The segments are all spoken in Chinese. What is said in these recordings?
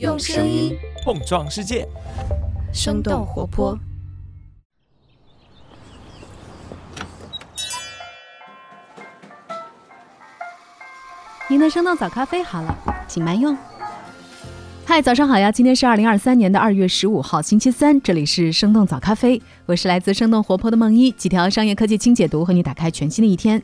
用声音碰撞世界，生动活泼。您的生动早咖啡好了，请慢用。嗨，早上好呀！今天是二零二三年的二月十五号，星期三，这里是生动早咖啡，我是来自生动活泼的梦一，几条商业科技轻解读，和你打开全新的一天。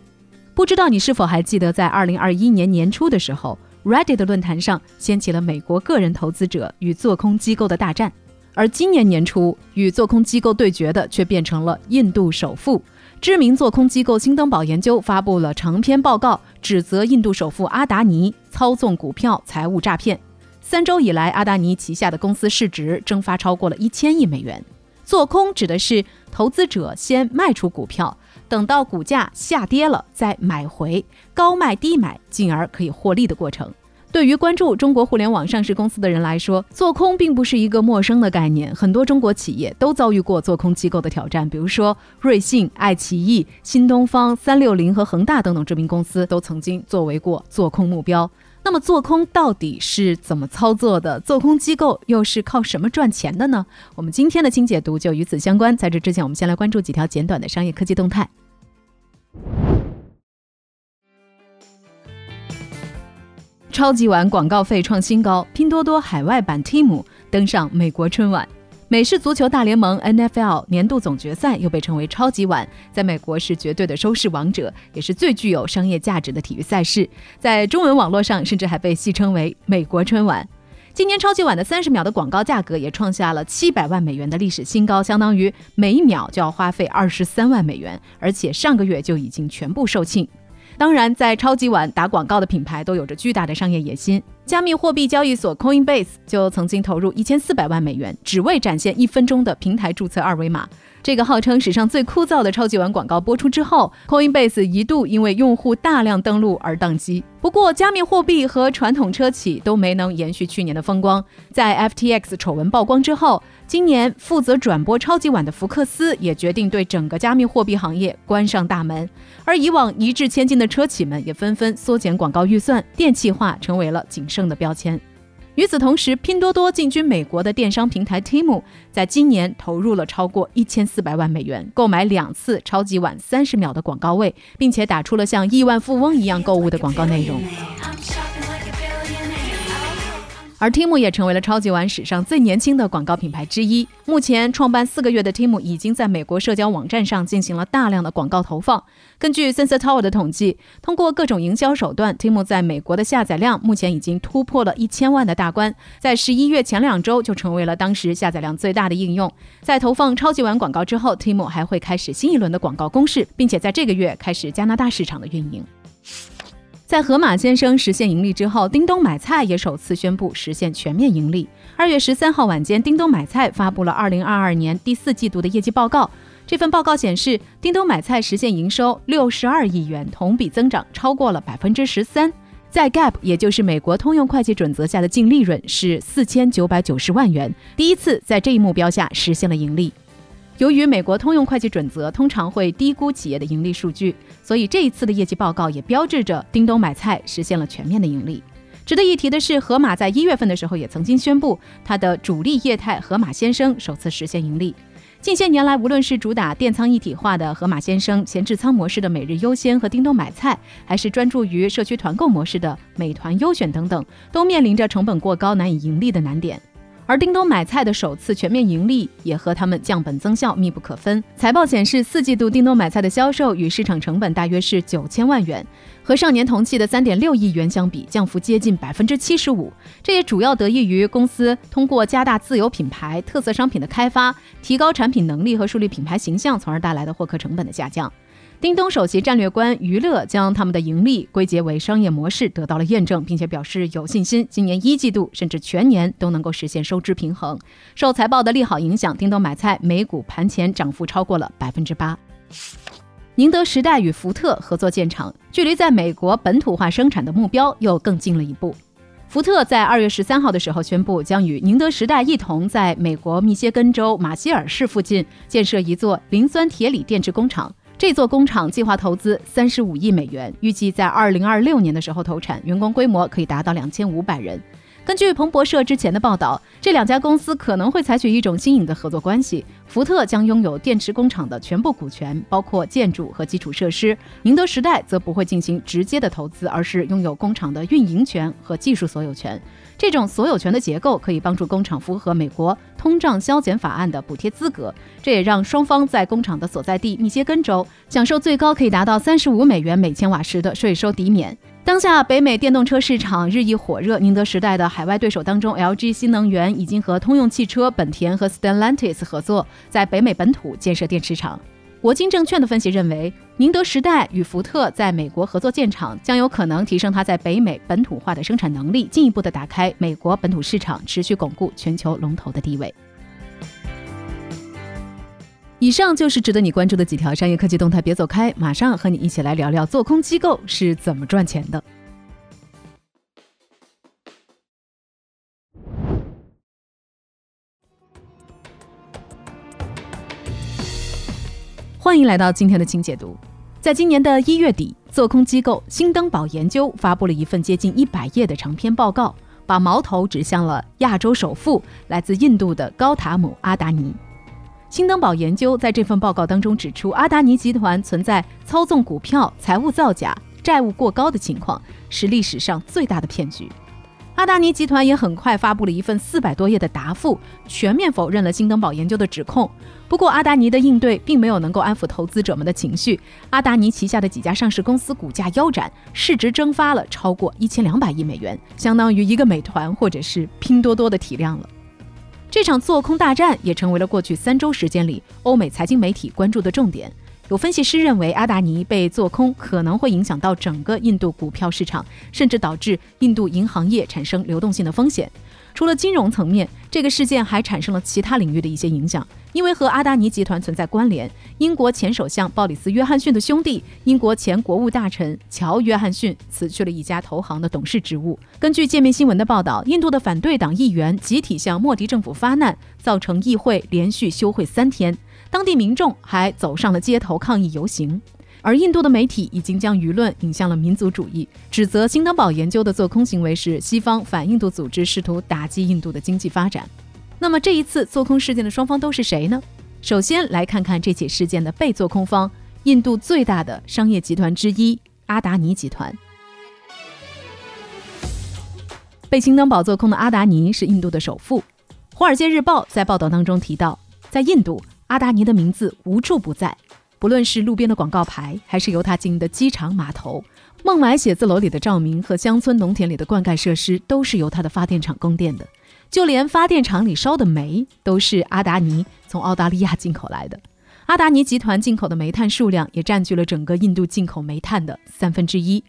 不知道你是否还记得，在二零二一年年初的时候，Reddit 论坛上掀起了美国个人投资者与做空机构的大战，而今年年初与做空机构对决的却变成了印度首富。知名做空机构新登堡研究发布了长篇报告，指责印度首富阿达尼操纵股票、财务诈骗。三周以来，阿达尼旗下的公司市值蒸发超过了一千亿美元。做空指的是投资者先卖出股票，等到股价下跌了再买回，高卖低买，进而可以获利的过程。对于关注中国互联网上市公司的人来说，做空并不是一个陌生的概念。很多中国企业都遭遇过做空机构的挑战，比如说瑞信、爱奇艺、新东方、三六零和恒大等等知名公司都曾经作为过做空目标。那么，做空到底是怎么操作的？做空机构又是靠什么赚钱的呢？我们今天的清解读就与此相关。在这之前，我们先来关注几条简短的商业科技动态。超级碗广告费创新高，拼多多海外版 Team 登上美国春晚。美式足球大联盟 NFL 年度总决赛又被称为超级碗，在美国是绝对的收视王者，也是最具有商业价值的体育赛事。在中文网络上，甚至还被戏称为“美国春晚”。今年超级碗的三十秒的广告价格也创下了七百万美元的历史新高，相当于每一秒就要花费二十三万美元，而且上个月就已经全部售罄。当然，在超级碗打广告的品牌都有着巨大的商业野心。加密货币交易所 Coinbase 就曾经投入一千四百万美元，只为展现一分钟的平台注册二维码。这个号称史上最枯燥的超级碗广告播出之后，Coinbase 一度因为用户大量登录而宕机。不过，加密货币和传统车企都没能延续去年的风光。在 FTX 丑闻曝光之后，今年负责转播超级碗的福克斯也决定对整个加密货币行业关上大门，而以往一掷千金的车企们也纷纷缩减广告预算，电气化成为了仅剩的标签。与此同时，拼多多进军美国的电商平台 Temu 在今年投入了超过一千四百万美元，购买两次超级碗三十秒的广告位，并且打出了像亿万富翁一样购物的广告内容。而 Tim 也成为了超级碗史上最年轻的广告品牌之一。目前创办四个月的 Tim 已经在美国社交网站上进行了大量的广告投放。根据 Sensor Tower 的统计，通过各种营销手段，Tim 在美国的下载量目前已经突破了一千万的大关。在十一月前两周就成为了当时下载量最大的应用。在投放超级碗广告之后，Tim 还会开始新一轮的广告攻势，并且在这个月开始加拿大市场的运营。在盒马先生实现盈利之后，叮咚买菜也首次宣布实现全面盈利。二月十三号晚间，叮咚买菜发布了二零二二年第四季度的业绩报告。这份报告显示，叮咚买菜实现营收六十二亿元，同比增长超过了百分之十三。在 GAAP，也就是美国通用会计准则下的净利润是四千九百九十万元，第一次在这一目标下实现了盈利。由于美国通用会计准则通常会低估企业的盈利数据，所以这一次的业绩报告也标志着叮咚买菜实现了全面的盈利。值得一提的是，盒马在一月份的时候也曾经宣布，它的主力业态盒马鲜生首次实现盈利。近些年来，无论是主打电仓一体化的盒马鲜生、闲置仓模式的每日优先和叮咚买菜，还是专注于社区团购模式的美团优选等等，都面临着成本过高、难以盈利的难点。而叮咚买菜的首次全面盈利也和他们降本增效密不可分。财报显示，四季度叮咚买菜的销售与市场成本大约是九千万元，和上年同期的三点六亿元相比，降幅接近百分之七十五。这也主要得益于公司通过加大自有品牌特色商品的开发，提高产品能力和树立品牌形象，从而带来的获客成本的下降。叮咚首席战略官余乐将他们的盈利归结为商业模式得到了验证，并且表示有信心，今年一季度甚至全年都能够实现收支平衡。受财报的利好影响，叮咚买菜每股盘前涨幅超过了百分之八。宁德时代与福特合作建厂，距离在美国本土化生产的目标又更近了一步。福特在二月十三号的时候宣布，将与宁德时代一同在美国密歇根州马歇尔市附近建设一座磷酸铁锂电池工厂。这座工厂计划投资三十五亿美元，预计在二零二六年的时候投产，员工规模可以达到两千五百人。根据彭博社之前的报道，这两家公司可能会采取一种新颖的合作关系。福特将拥有电池工厂的全部股权，包括建筑和基础设施；宁德时代则不会进行直接的投资，而是拥有工厂的运营权和技术所有权。这种所有权的结构可以帮助工厂符合美国通胀削减法案的补贴资格，这也让双方在工厂的所在地密歇根州享受最高可以达到三十五美元每千瓦时的税收抵免。当下北美电动车市场日益火热，宁德时代的海外对手当中，LG 新能源已经和通用汽车、本田和 Stellantis 合作，在北美本土建设电池厂。国金证券的分析认为，宁德时代与福特在美国合作建厂，将有可能提升它在北美本土化的生产能力，进一步的打开美国本土市场，持续巩固全球龙头的地位。以上就是值得你关注的几条商业科技动态，别走开，马上和你一起来聊聊做空机构是怎么赚钱的。欢迎来到今天的清解读。在今年的一月底，做空机构新登堡研究发布了一份接近一百页的长篇报告，把矛头指向了亚洲首富，来自印度的高塔姆·阿达尼。新登堡研究在这份报告当中指出，阿达尼集团存在操纵股票、财务造假、债务过高的情况，是历史上最大的骗局。阿达尼集团也很快发布了一份四百多页的答复，全面否认了新登堡研究的指控。不过，阿达尼的应对并没有能够安抚投资者们的情绪。阿达尼旗下的几家上市公司股价腰斩，市值蒸发了超过一千两百亿美元，相当于一个美团或者是拼多多的体量了。这场做空大战也成为了过去三周时间里欧美财经媒体关注的重点。有分析师认为，阿达尼被做空可能会影响到整个印度股票市场，甚至导致印度银行业产生流动性的风险。除了金融层面，这个事件还产生了其他领域的一些影响。因为和阿达尼集团存在关联，英国前首相鲍里斯·约翰逊的兄弟、英国前国务大臣乔·约翰逊辞去了一家投行的董事职务。根据界面新闻的报道，印度的反对党议员集体向莫迪政府发难，造成议会连续休会三天，当地民众还走上了街头抗议游行。而印度的媒体已经将舆论引向了民族主义，指责新登堡研究的做空行为是西方反印度组织试图打击印度的经济发展。那么这一次做空事件的双方都是谁呢？首先来看看这起事件的被做空方——印度最大的商业集团之一阿达尼集团。被新登堡做空的阿达尼是印度的首富。《华尔街日报》在报道当中提到，在印度，阿达尼的名字无处不在。不论是路边的广告牌，还是由他经营的机场码头、孟买写字楼里的照明和乡村农田里的灌溉设施，都是由他的发电厂供电的。就连发电厂里烧的煤，都是阿达尼从澳大利亚进口来的。阿达尼集团进口的煤炭数量也占据了整个印度进口煤炭的三分之一。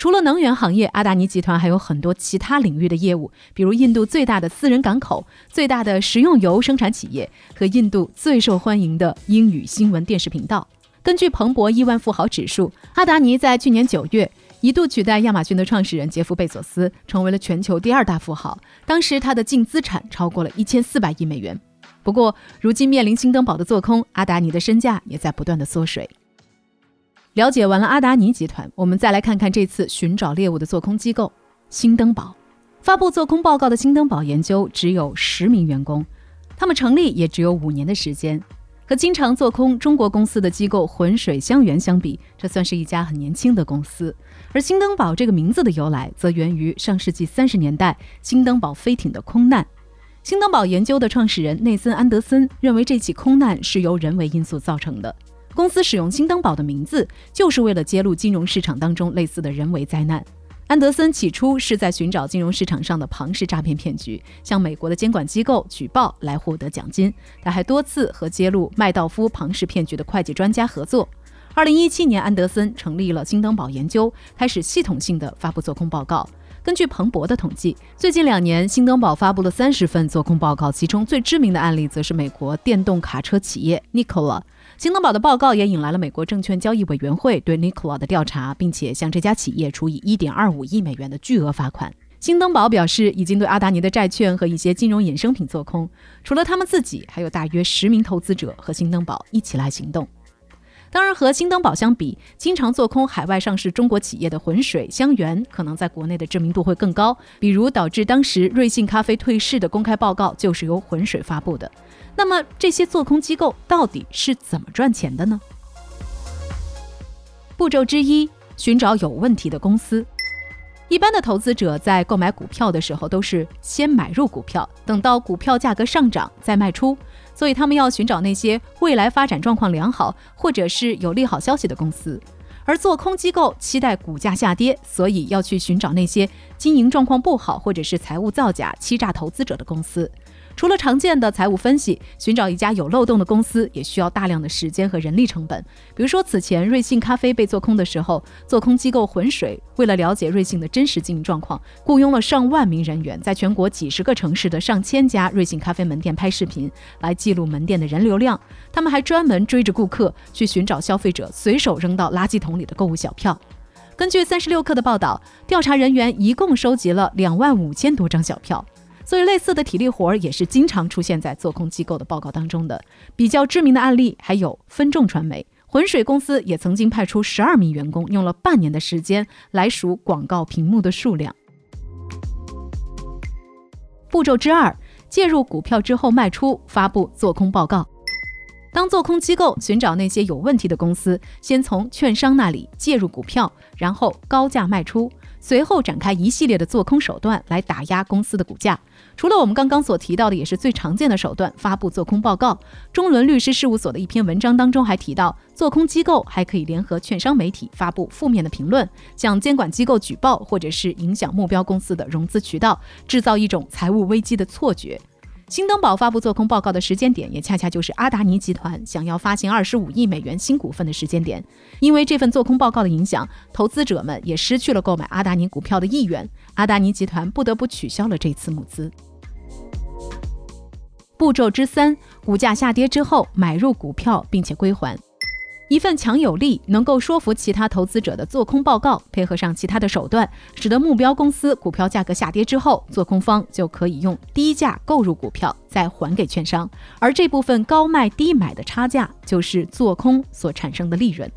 除了能源行业，阿达尼集团还有很多其他领域的业务，比如印度最大的私人港口、最大的食用油生产企业和印度最受欢迎的英语新闻电视频道。根据彭博亿万富豪指数，阿达尼在去年九月一度取代亚马逊的创始人杰夫·贝索斯，成为了全球第二大富豪。当时他的净资产超过了一千四百亿美元。不过，如今面临新登堡的做空，阿达尼的身价也在不断的缩水。了解完了阿达尼集团，我们再来看看这次寻找猎物的做空机构新登堡。发布做空报告的新登堡研究只有十名员工，他们成立也只有五年的时间。和经常做空中国公司的机构浑水香园相比，这算是一家很年轻的公司。而新登堡这个名字的由来，则源于上世纪三十年代新登堡飞艇的空难。新登堡研究的创始人内森·安德森认为，这起空难是由人为因素造成的。公司使用新登堡的名字，就是为了揭露金融市场当中类似的人为灾难。安德森起初是在寻找金融市场上的庞氏诈骗骗局，向美国的监管机构举报来获得奖金。他还多次和揭露麦道夫庞氏骗局的会计专家合作。二零一七年，安德森成立了新登堡研究，开始系统性的发布做空报告。根据彭博的统计，最近两年，新登堡发布了三十份做空报告，其中最知名的案例则是美国电动卡车企业 Nikola。新登堡的报告也引来了美国证券交易委员会对 Nikola 的调查，并且向这家企业处以一点二五亿美元的巨额罚款。新登堡表示，已经对阿达尼的债券和一些金融衍生品做空，除了他们自己，还有大约十名投资者和新登堡一起来行动。当然，和新登宝相比，经常做空海外上市中国企业的浑水、香园，可能在国内的知名度会更高。比如，导致当时瑞幸咖啡退市的公开报告就是由浑水发布的。那么，这些做空机构到底是怎么赚钱的呢？步骤之一，寻找有问题的公司。一般的投资者在购买股票的时候，都是先买入股票，等到股票价格上涨再卖出。所以他们要寻找那些未来发展状况良好，或者是有利好消息的公司，而做空机构期待股价下跌，所以要去寻找那些经营状况不好，或者是财务造假、欺诈投资者的公司。除了常见的财务分析，寻找一家有漏洞的公司也需要大量的时间和人力成本。比如说，此前瑞幸咖啡被做空的时候，做空机构浑水为了了解瑞幸的真实经营状况，雇佣了上万名人员，在全国几十个城市的上千家瑞幸咖啡门店拍视频，来记录门店的人流量。他们还专门追着顾客去寻找消费者随手扔到垃圾桶里的购物小票。根据三十六氪的报道，调查人员一共收集了两万五千多张小票。所以，类似的体力活儿也是经常出现在做空机构的报告当中的。比较知名的案例还有分众传媒、浑水公司，也曾经派出十二名员工，用了半年的时间来数广告屏幕的数量。步骤之二，介入股票之后卖出，发布做空报告。当做空机构寻找那些有问题的公司，先从券商那里介入股票，然后高价卖出。随后展开一系列的做空手段来打压公司的股价。除了我们刚刚所提到的，也是最常见的手段——发布做空报告。中伦律师事务所的一篇文章当中还提到，做空机构还可以联合券商媒体发布负面的评论，向监管机构举报，或者是影响目标公司的融资渠道，制造一种财务危机的错觉。新登堡发布做空报告的时间点，也恰恰就是阿达尼集团想要发行二十五亿美元新股份的时间点。因为这份做空报告的影响，投资者们也失去了购买阿达尼股票的意愿，阿达尼集团不得不取消了这次募资。步骤之三，股价下跌之后买入股票并且归还。一份强有力、能够说服其他投资者的做空报告，配合上其他的手段，使得目标公司股票价格下跌之后，做空方就可以用低价购入股票，再还给券商，而这部分高卖低买的差价，就是做空所产生的利润。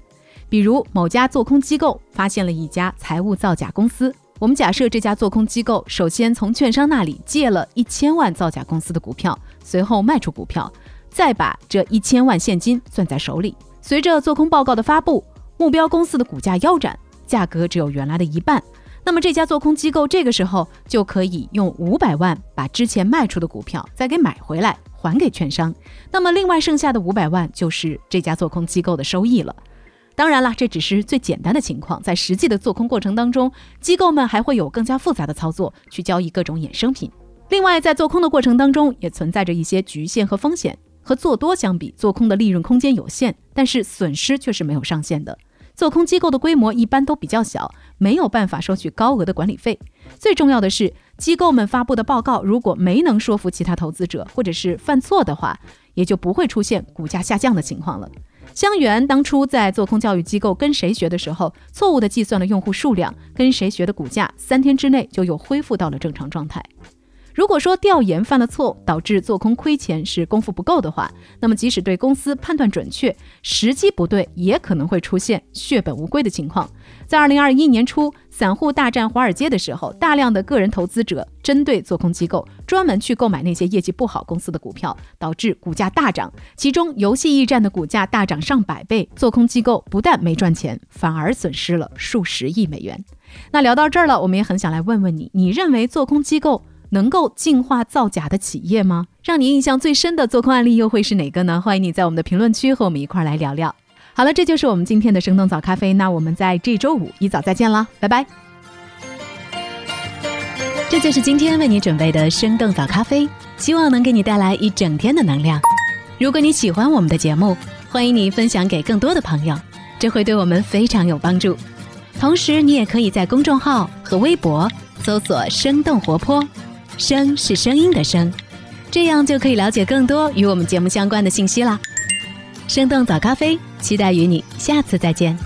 比如某家做空机构发现了一家财务造假公司，我们假设这家做空机构首先从券商那里借了一千万造假公司的股票，随后卖出股票，再把这一千万现金攥在手里。随着做空报告的发布，目标公司的股价腰斩，价格只有原来的一半。那么这家做空机构这个时候就可以用五百万把之前卖出的股票再给买回来，还给券商。那么另外剩下的五百万就是这家做空机构的收益了。当然了，这只是最简单的情况，在实际的做空过程当中，机构们还会有更加复杂的操作去交易各种衍生品。另外，在做空的过程当中，也存在着一些局限和风险。和做多相比，做空的利润空间有限，但是损失却是没有上限的。做空机构的规模一般都比较小，没有办法收取高额的管理费。最重要的是，机构们发布的报告如果没能说服其他投资者，或者是犯错的话，也就不会出现股价下降的情况了。香园当初在做空教育机构跟谁学的时候，错误的计算了用户数量，跟谁学的股价三天之内就又恢复到了正常状态。如果说调研犯了错，导致做空亏钱是功夫不够的话，那么即使对公司判断准确，时机不对，也可能会出现血本无归的情况。在二零二一年初，散户大战华尔街的时候，大量的个人投资者针对做空机构，专门去购买那些业绩不好公司的股票，导致股价大涨。其中，游戏驿站的股价大涨上百倍，做空机构不但没赚钱，反而损失了数十亿美元。那聊到这儿了，我们也很想来问问你，你认为做空机构？能够净化造假的企业吗？让你印象最深的做空案例又会是哪个呢？欢迎你在我们的评论区和我们一块儿来聊聊。好了，这就是我们今天的生动早咖啡。那我们在这周五一早再见了，拜拜。这就是今天为你准备的生动早咖啡，希望能给你带来一整天的能量。如果你喜欢我们的节目，欢迎你分享给更多的朋友，这会对我们非常有帮助。同时，你也可以在公众号和微博搜索“生动活泼”。声是声音的声，这样就可以了解更多与我们节目相关的信息啦。生动早咖啡，期待与你下次再见。